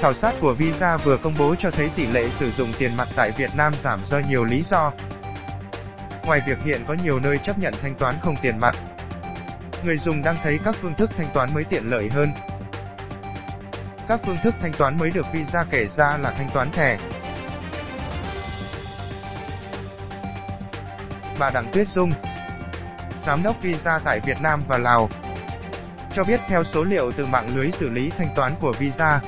Khảo sát của Visa vừa công bố cho thấy tỷ lệ sử dụng tiền mặt tại Việt Nam giảm do nhiều lý do. Ngoài việc hiện có nhiều nơi chấp nhận thanh toán không tiền mặt, người dùng đang thấy các phương thức thanh toán mới tiện lợi hơn. Các phương thức thanh toán mới được Visa kể ra là thanh toán thẻ. Bà Đặng Tuyết Dung, Giám đốc Visa tại Việt Nam và Lào, cho biết theo số liệu từ mạng lưới xử lý thanh toán của Visa,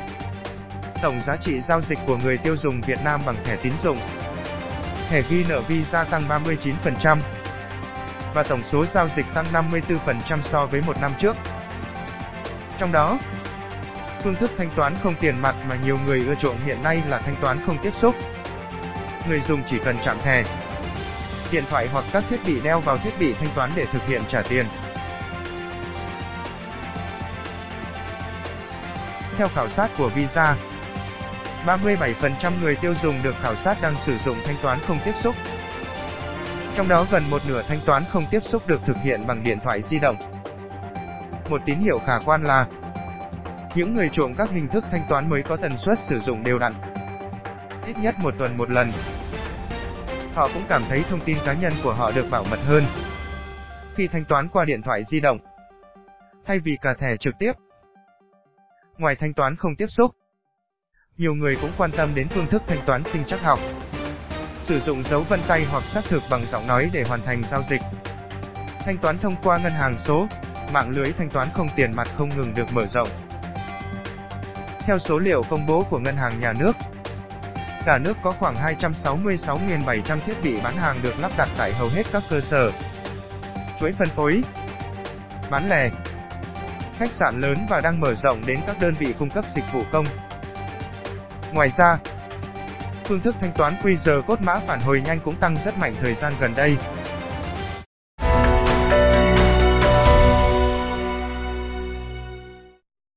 tổng giá trị giao dịch của người tiêu dùng Việt Nam bằng thẻ tín dụng, thẻ ghi nợ Visa tăng 39%, và tổng số giao dịch tăng 54% so với một năm trước. Trong đó, phương thức thanh toán không tiền mặt mà nhiều người ưa chuộng hiện nay là thanh toán không tiếp xúc. Người dùng chỉ cần chạm thẻ, điện thoại hoặc các thiết bị đeo vào thiết bị thanh toán để thực hiện trả tiền. Theo khảo sát của Visa, 37% người tiêu dùng được khảo sát đang sử dụng thanh toán không tiếp xúc. Trong đó gần một nửa thanh toán không tiếp xúc được thực hiện bằng điện thoại di động. Một tín hiệu khả quan là những người chuộng các hình thức thanh toán mới có tần suất sử dụng đều đặn, ít nhất một tuần một lần. Họ cũng cảm thấy thông tin cá nhân của họ được bảo mật hơn khi thanh toán qua điện thoại di động thay vì cả thẻ trực tiếp. Ngoài thanh toán không tiếp xúc, nhiều người cũng quan tâm đến phương thức thanh toán sinh trắc học. Sử dụng dấu vân tay hoặc xác thực bằng giọng nói để hoàn thành giao dịch. Thanh toán thông qua ngân hàng số, mạng lưới thanh toán không tiền mặt không ngừng được mở rộng. Theo số liệu công bố của Ngân hàng Nhà nước, cả nước có khoảng 266.700 thiết bị bán hàng được lắp đặt tại hầu hết các cơ sở, chuỗi phân phối, bán lẻ, khách sạn lớn và đang mở rộng đến các đơn vị cung cấp dịch vụ công. Ngoài ra, phương thức thanh toán QR code mã phản hồi nhanh cũng tăng rất mạnh thời gian gần đây.